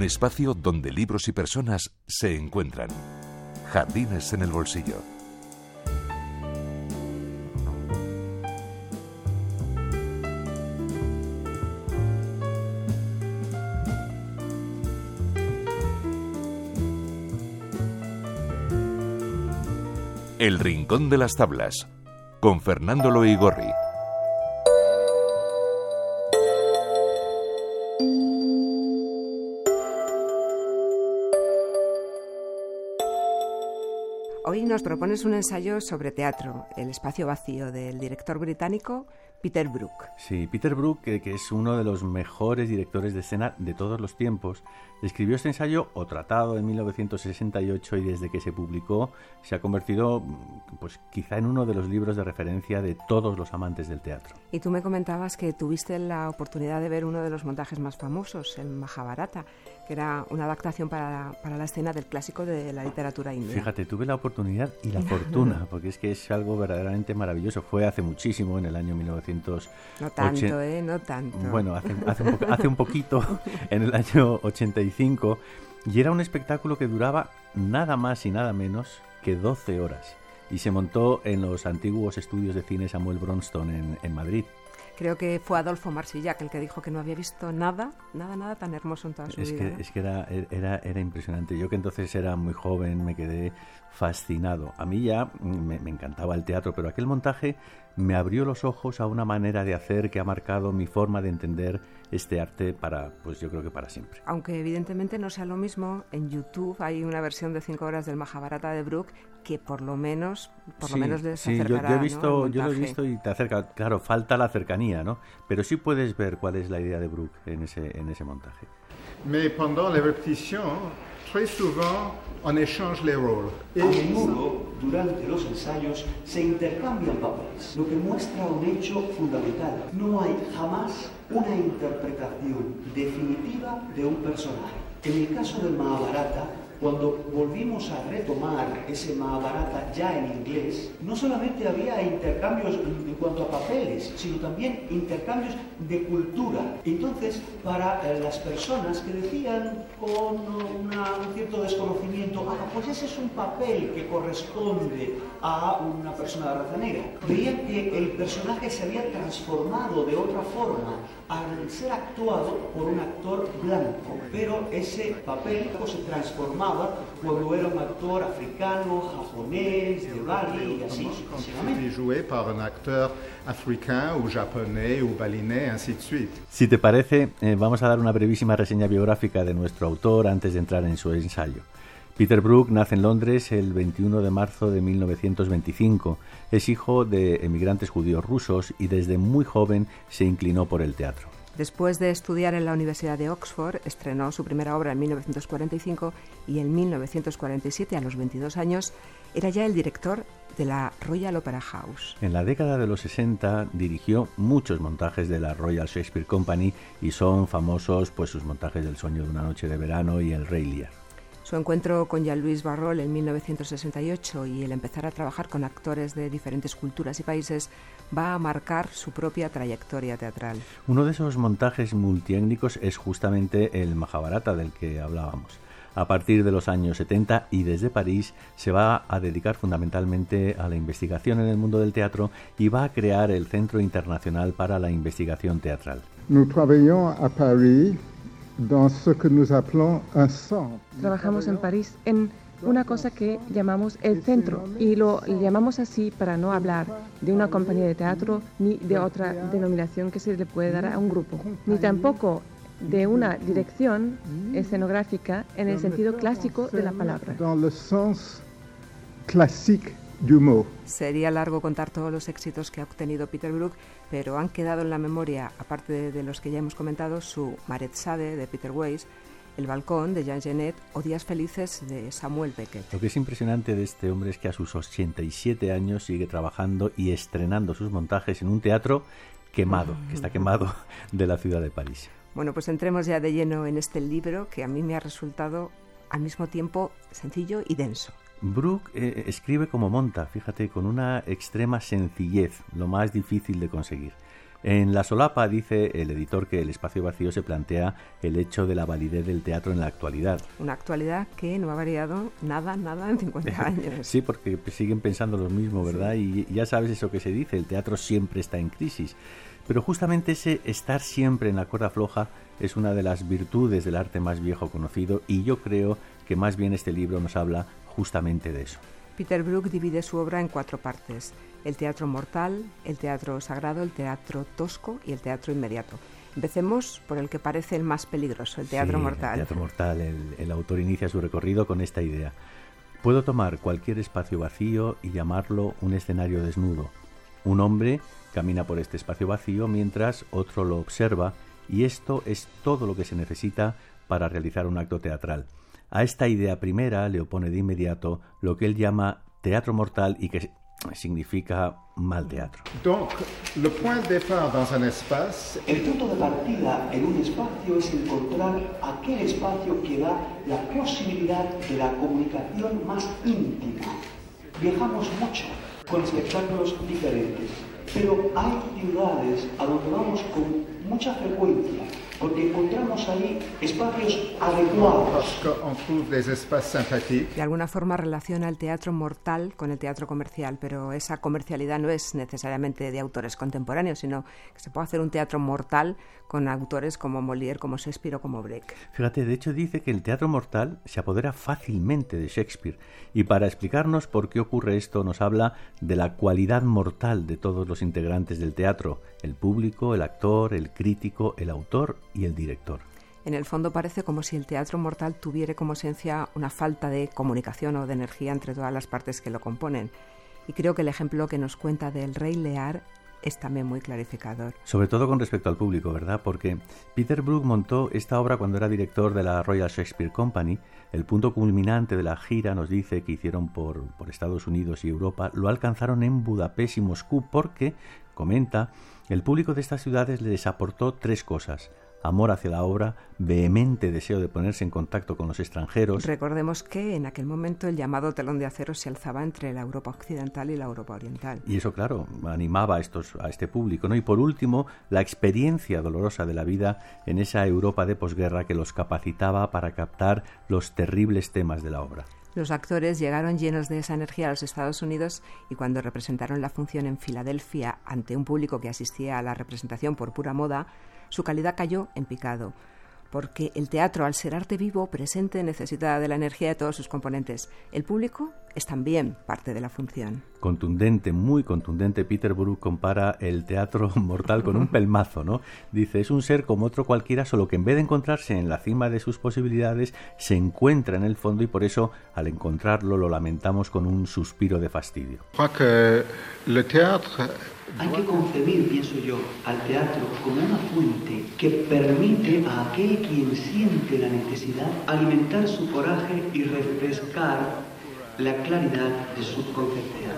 un espacio donde libros y personas se encuentran. Jardines en el bolsillo. El Rincón de las Tablas, con Fernando Loigorri. Hoy nos propones un ensayo sobre teatro, El espacio vacío, del director británico Peter Brook. Sí, Peter Brook, que, es uno de los mejores directores de escena de todos los tiempos, escribió este ensayo o tratado en 1968 y desde que se publicó se ha convertido pues quizá en uno de los libros de referencia de todos los amantes del teatro. Y tú me comentabas que tuviste la oportunidad de ver uno de los montajes más famosos, el Mahabharata, que era una adaptación para, para la escena del clásico de la literatura india. Fíjate, tuve la oportunidad y la fortuna, porque es que es algo verdaderamente maravilloso. Fue hace muchísimo, en el año 1900 no tanto, ¿eh? No tanto. Bueno, hace, un, hace un poquito, en el año 85, y era un espectáculo que duraba nada más y nada menos que 12 horas. Y se montó en los antiguos estudios de cine Samuel Bronston en, en Madrid creo que fue Adolfo Marsillac el que dijo que no había visto nada, nada, nada tan hermoso en toda su es vida. Que, Es que era, era, era impresionante. Yo que entonces era muy joven me quedé fascinado. A mí ya me, encantaba el teatro, pero aquel montaje me abrió los ojos a una manera de hacer que ha marcado mi forma de entender este arte para, pues yo creo que para siempre. Aunque evidentemente no sea lo mismo, en YouTube hay una versión de 5 horas del Mahabharata de Brook que por lo menos, por lo menos sí, yo, he visto, yo lo he visto y te acerca. Claro, falta la cercanía, ¿no? Pero sí puedes ver cuál es la idea de Brook en ese, en ese montaje. Mais pendant la repetición très souvent, on échange les rôles. A menudo, durante los ensayos, se intercambian papeles, lo que muestra un hecho fundamental. No hay jamás una interpretación definitiva de un personaje. En el caso del Mahabharata, cuando volvimos a retomar ese Mahabharata ya en inglés, no solamente había intercambios en cuanto a papeles, sino también intercambios de cultura. Entonces, para eh, las personas que decían con un cierto desconocimiento, ah, pues ese es un papel que corresponde a una persona de raza negra, veían que el personaje se había transformado de otra forma al ser actuado por un actor blanco, pero ese papel se transformaba cuando era un actor africano, japonés, de Bali y así sucesivamente. joué par un acteur africain ou japonais ou balinais, ainsi de suite. Si te parece, eh, vamos a dar una brevísima reseña biográfica de nuestro autor antes de entrar en su ensayo. Peter Brook nace en Londres el 21 de marzo de 1925. Es hijo de emigrantes judíos rusos y desde muy joven se inclinó por el teatro. Después de estudiar en la Universidad de Oxford, estrenó su primera obra en 1945 y en 1947, a los 22 años, era ya el director de la Royal Opera House. En la década de los 60 dirigió muchos montajes de la Royal Shakespeare Company y son famosos pues sus montajes del Sueño de una noche de verano y El Rey Lear. Su encuentro con Jean-Louis Barrol en 1968 y el empezar a trabajar con actores de diferentes culturas y países va a marcar su propia trayectoria teatral. Uno de esos montajes multiétnicos es justamente el Mahabharata del que hablábamos. A partir de los años 70 y desde París se va a dedicar fundamentalmente a la investigación en el mundo del teatro y va a crear el Centro Internacional para la Investigación Teatral. Nous travaillons à Paris Trabajamos en París en una cosa que llamamos el centro y lo llamamos así para no hablar de una compañía de teatro ni de otra denominación que se le puede dar a un grupo, ni tampoco de una dirección escenográfica en el sentido clásico de la palabra. Sería largo contar todos los éxitos que ha obtenido Peter Brook, pero han quedado en la memoria, aparte de, los que ya hemos comentado, su Sade de Peter Weiss, El balcón de Jean Genet o Días felices de Samuel Beckett. Lo que es impresionante de este hombre es que a sus 87 años sigue trabajando y estrenando sus montajes en un teatro quemado, que está quemado de la ciudad de París. Bueno, pues entremos ya de lleno en este libro que a mí me ha resultado al mismo tiempo sencillo y denso. Brooke eh, escribe como monta, fíjate, con una extrema sencillez, lo más difícil de conseguir. En la solapa dice el editor que el espacio vacío se plantea el hecho de la validez del teatro en la actualidad. Una actualidad que no ha variado nada, nada en 50 años. sí, porque siguen pensando lo mismo, ¿verdad? Y ya sabes eso que se dice, el teatro siempre está en crisis. Pero justamente ese estar siempre en la cuerda floja es una de las virtudes del arte más viejo conocido y yo creo que más bien este libro nos habla justamente de eso. Peter Brook divide su obra en cuatro partes el teatro mortal, el teatro sagrado, el teatro tosco y el teatro inmediato. Empecemos por el que parece el más peligroso, el teatro mortal. El teatro mortal, el, autor inicia su recorrido con esta idea. Puedo tomar cualquier espacio vacío y llamarlo un escenario desnudo. Un hombre camina por este espacio vacío mientras otro lo observa y esto es todo lo que se necesita para realizar un acto teatral. A esta idea primera le opone de inmediato lo que él llama teatro mortal y que significa mal teatro. Donc, le point de départ dans un espace... El punto de partida en un espacio es encontrar aquel espacio que da la posibilidad de la comunicación más íntima. Viajamos mucho con espectáculos diferentes, pero hay ciudades a donde vamos con mucha frecuencia porque encontramos ahí espacios adecuados. De alguna forma relaciona el teatro mortal con el teatro comercial, pero esa comercialidad no es necesariamente de autores contemporáneos, sino que se puede hacer un teatro mortal con autores como Molière, como Shakespeare o como Brecht. Fíjate, de hecho dice que el teatro mortal se apodera fácilmente de Shakespeare y para explicarnos por qué ocurre esto nos habla de la cualidad mortal de todos los integrantes del teatro, el público, el actor, el crítico, el autor y el director. En el fondo parece como si el teatro mortal tuviera como esencia una falta de comunicación o de energía entre todas las partes que lo componen. Y creo que el ejemplo que nos cuenta del Rey Lear es también muy clarificador. Sobre todo con respecto al público, ¿verdad? Porque Peter Brook montó esta obra cuando era director de la Royal Shakespeare Company. El punto culminante de la gira nos dice que hicieron por, por Estados Unidos y Europa, lo alcanzaron en Budapest y Moscú porque, comenta, el público de estas ciudades les aportó tres cosas amor hacia la obra, vehemente deseo de ponerse en contacto con los extranjeros. Recordemos que en aquel momento el llamado telón de acero se alzaba entre la Europa occidental y la Europa oriental. Y eso, claro, animaba a, estos, a este público. ¿no? Y por último, la experiencia dolorosa de la vida en esa Europa de posguerra que los capacitaba para captar los terribles temas de la obra. Los actores llegaron llenos de esa energía a los Estados Unidos y cuando representaron la función en Filadelfia ante un público que asistía a la representación por pura moda, su calidad cayó en picado, porque el teatro, al ser arte vivo, presente, necesita de la energía de todos sus componentes. El público es también parte de la función. Contundente, muy contundente, Peter Brook compara el teatro mortal con un pelmazo, ¿no? Dice, es un ser como otro cualquiera, solo que en vez de encontrarse en la cima de sus posibilidades, se encuentra en el fondo y por eso, al encontrarlo, lo lamentamos con un suspiro de fastidio. Le hay que concebir, pienso yo, al teatro como una fuente que permite a aquel quien siente la necesidad alimentar su coraje y refrescar la claridad de su concepción.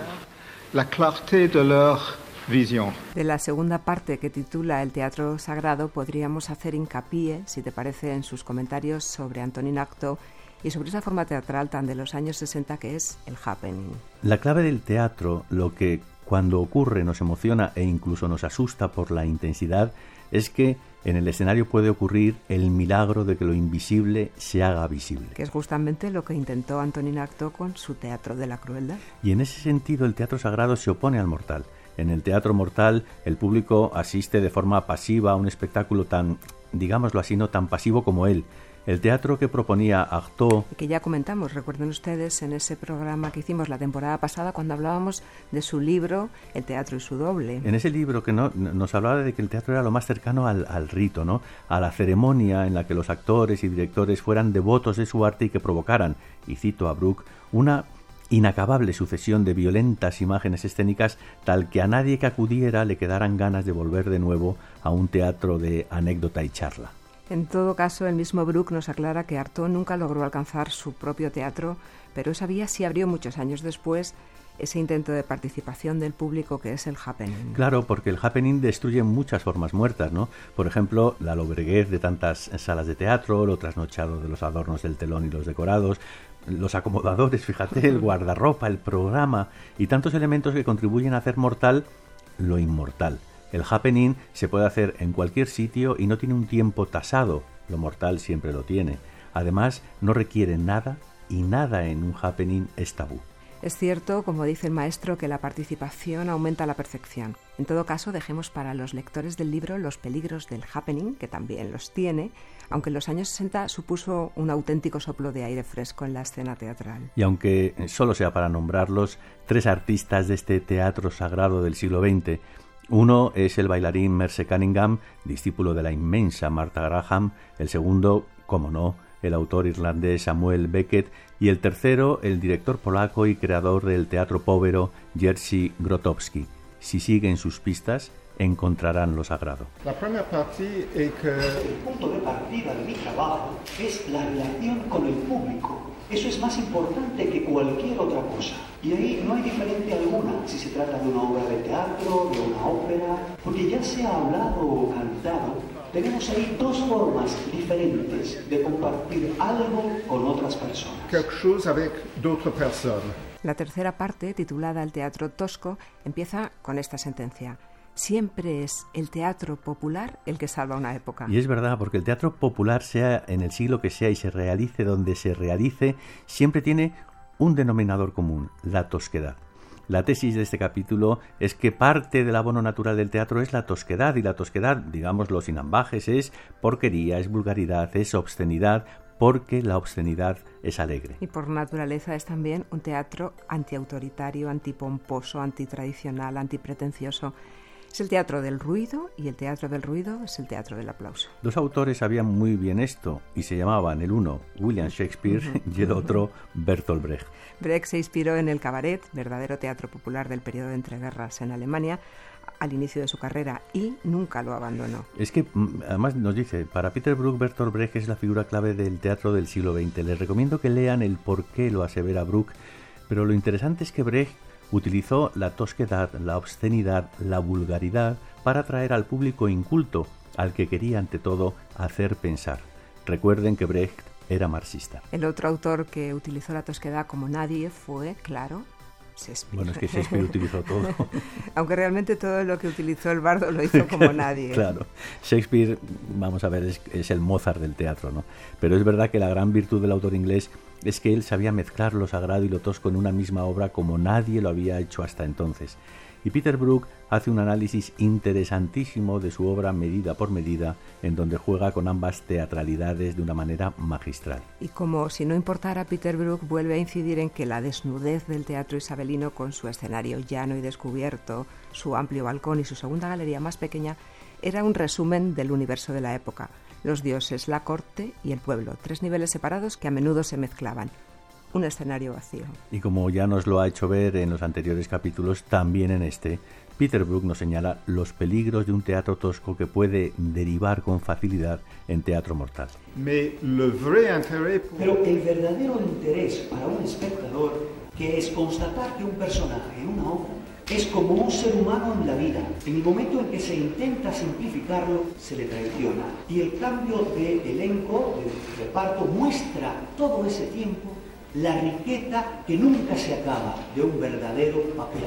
La clarté de leur vision. De la segunda parte que titula El teatro sagrado podríamos hacer hincapié, si te parece, en sus comentarios sobre Antonin Acto y sobre esa forma teatral tan de los años 60 que es el happening. La clave del teatro, lo que cuando ocurre nos emociona e incluso nos asusta por la intensidad es que en el escenario puede ocurrir el milagro de que lo invisible se haga visible. Que es justamente lo que intentó Antonin Acto con su Teatro de la Crueldad. Y en ese sentido el teatro sagrado se opone al mortal. En el teatro mortal el público asiste de forma pasiva a un espectáculo tan, digámoslo así, no tan pasivo como él, el teatro que proponía Artaud. Que ya comentamos, recuerden ustedes, en ese programa que hicimos la temporada pasada cuando hablábamos de su libro El teatro y su doble. En ese libro que no, nos hablaba de que el teatro era lo más cercano al, al rito, ¿no? a la ceremonia en la que los actores y directores fueran devotos de su arte y que provocaran, y cito a Brooke, una inacabable sucesión de violentas imágenes escénicas tal que a nadie que acudiera le quedaran ganas de volver de nuevo a un teatro de anécdota y charla. En todo caso, el mismo Brook nos aclara que Artaud nunca logró alcanzar su propio teatro, pero esa vía sí abrió muchos años después ese intento de participación del público que es el happening. Claro, porque el happening destruye muchas formas muertas, ¿no? Por ejemplo, la lobreguez de tantas salas de teatro, lo trasnochado de los adornos del telón y los decorados, los acomodadores, fíjate, el guardarropa, el programa y tantos elementos que contribuyen a hacer mortal lo inmortal. El happening se puede hacer en cualquier sitio y no tiene un tiempo tasado, lo mortal siempre lo tiene. Además, no requiere nada y nada en un happening es tabú. Es cierto, como dice el maestro, que la participación aumenta la perfección. En todo caso, dejemos para los lectores del libro los peligros del happening, que también los tiene, aunque en los años 60 supuso un auténtico soplo de aire fresco en la escena teatral. Y aunque solo sea para nombrarlos, tres artistas de este teatro sagrado del siglo XX, uno es el bailarín Merce Cunningham, discípulo de la inmensa Martha Graham, el segundo, como no, el autor irlandés Samuel Beckett, y el tercero, el director polaco y creador del teatro povero Jerzy Grotowski. Si siguen sus pistas, encontrarán lo sagrado. La primera parte es que el punto de partida de mi trabajo es la relación con el público. Eso es más importante que cualquier otra cosa. Y ahí no hay diferencia alguna si se trata de una obra de teatro, de una ópera, porque ya se ha hablado o cantado tenemos ahí dos formas diferentes de compartir algo con otras personas. La tercera parte, titulada El teatro tosco, empieza con esta sentencia. Siempre es el teatro popular el que salva una época. Y es verdad, porque el teatro popular, sea en el siglo que sea y se realice donde se realice, siempre tiene un denominador común, la tosquedad. La tesis de este capítulo es que parte del abono natural del teatro es la tosquedad, y la tosquedad, digámoslo sin ambajes, es porquería, es vulgaridad, es obscenidad, porque la obscenidad es alegre. Y por naturaleza es también un teatro antiautoritario, antipomposo, antitradicional, antipretencioso. Es el teatro del ruido y el teatro del ruido es el teatro del aplauso. Dos autores sabían muy bien esto y se llamaban el uno William Shakespeare y el otro Bertolt Brecht. Brecht se inspiró en el cabaret, verdadero teatro popular del periodo de entreguerras en Alemania, al inicio de su carrera y nunca lo abandonó. Es que mm, además nos dice, para Peter Brook, Bertolt Brecht es la figura clave del teatro del siglo XX. Les recomiendo que lean el por qué lo asevera Brook, pero lo interesante es que Brecht utilizó la tosquedad, la obscenidad, la vulgaridad para atraer al público inculto, al que quería ante todo hacer pensar. Recuerden que Brecht era marxista. El otro autor que utilizó la tosquedad como nadie fue, claro, Shakespeare. Bueno, es que Shakespeare utilizó todo. Aunque realmente todo lo que utilizó el bardo lo hizo como nadie. claro. Shakespeare, vamos a ver, es, es, el Mozart del teatro, ¿no? Pero es verdad que la gran virtud del autor inglés es que él sabía mezclar lo sagrado y lo tosco en una misma obra como nadie lo había hecho hasta entonces. Y Peter Brook hace un análisis interesantísimo de su obra medida por medida, en donde juega con ambas teatralidades de una manera magistral. Y como si no importara, Peter Brook vuelve a incidir en que la desnudez del teatro isabelino, con su escenario llano y descubierto, su amplio balcón y su segunda galería más pequeña, era un resumen del universo de la época. Los dioses, la corte y el pueblo, tres niveles separados que a menudo se mezclaban un escenario vacío. Y como ya nos lo ha hecho ver en los anteriores capítulos, también en este, Peter Brook nos señala los peligros de un teatro tosco que puede derivar con facilidad en teatro mortal. Pero el verdadero interés para un espectador, que es constatar que un personaje en una obra es como un ser humano en la vida. En el momento en que se intenta simplificarlo, se le traiciona. Y el cambio de elenco, de reparto, muestra todo ese tiempo la riqueza que nunca se acaba de un verdadero papel.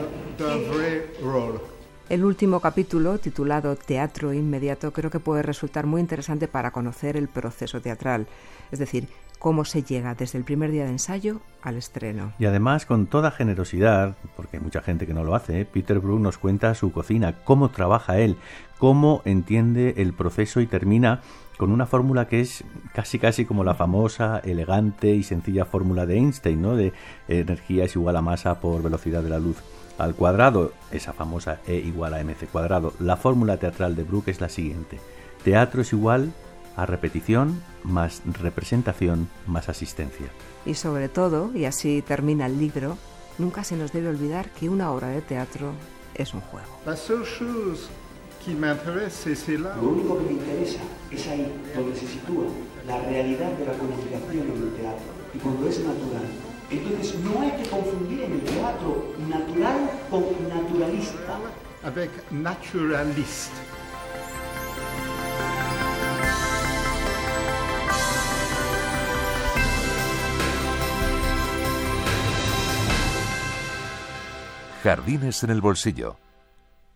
El último capítulo, titulado Teatro Inmediato, creo que puede resultar muy interesante para conocer el proceso teatral, es decir, cómo se llega desde el primer día de ensayo al estreno. Y además, con toda generosidad, porque hay mucha gente que no lo hace, ¿eh? Peter Brook nos cuenta su cocina, cómo trabaja él, cómo entiende el proceso y termina con una fórmula que es casi casi como la famosa, elegante y sencilla fórmula de Einstein, ¿no? De energía es igual a masa por velocidad de la luz al cuadrado, esa famosa E igual a mc cuadrado. La fórmula teatral de Brooke es la siguiente. Teatro es igual a repetición más representación más asistencia. Y sobre todo, y así termina el libro, nunca se nos debe olvidar que una obra de teatro es un juego. Lo único que me interesa es ahí donde se sitúa la realidad de la comunicación en el teatro y cuando es natural. Entonces no hay que confundir en el teatro natural con naturalista. Avec naturaliste. Jardines en el bolsillo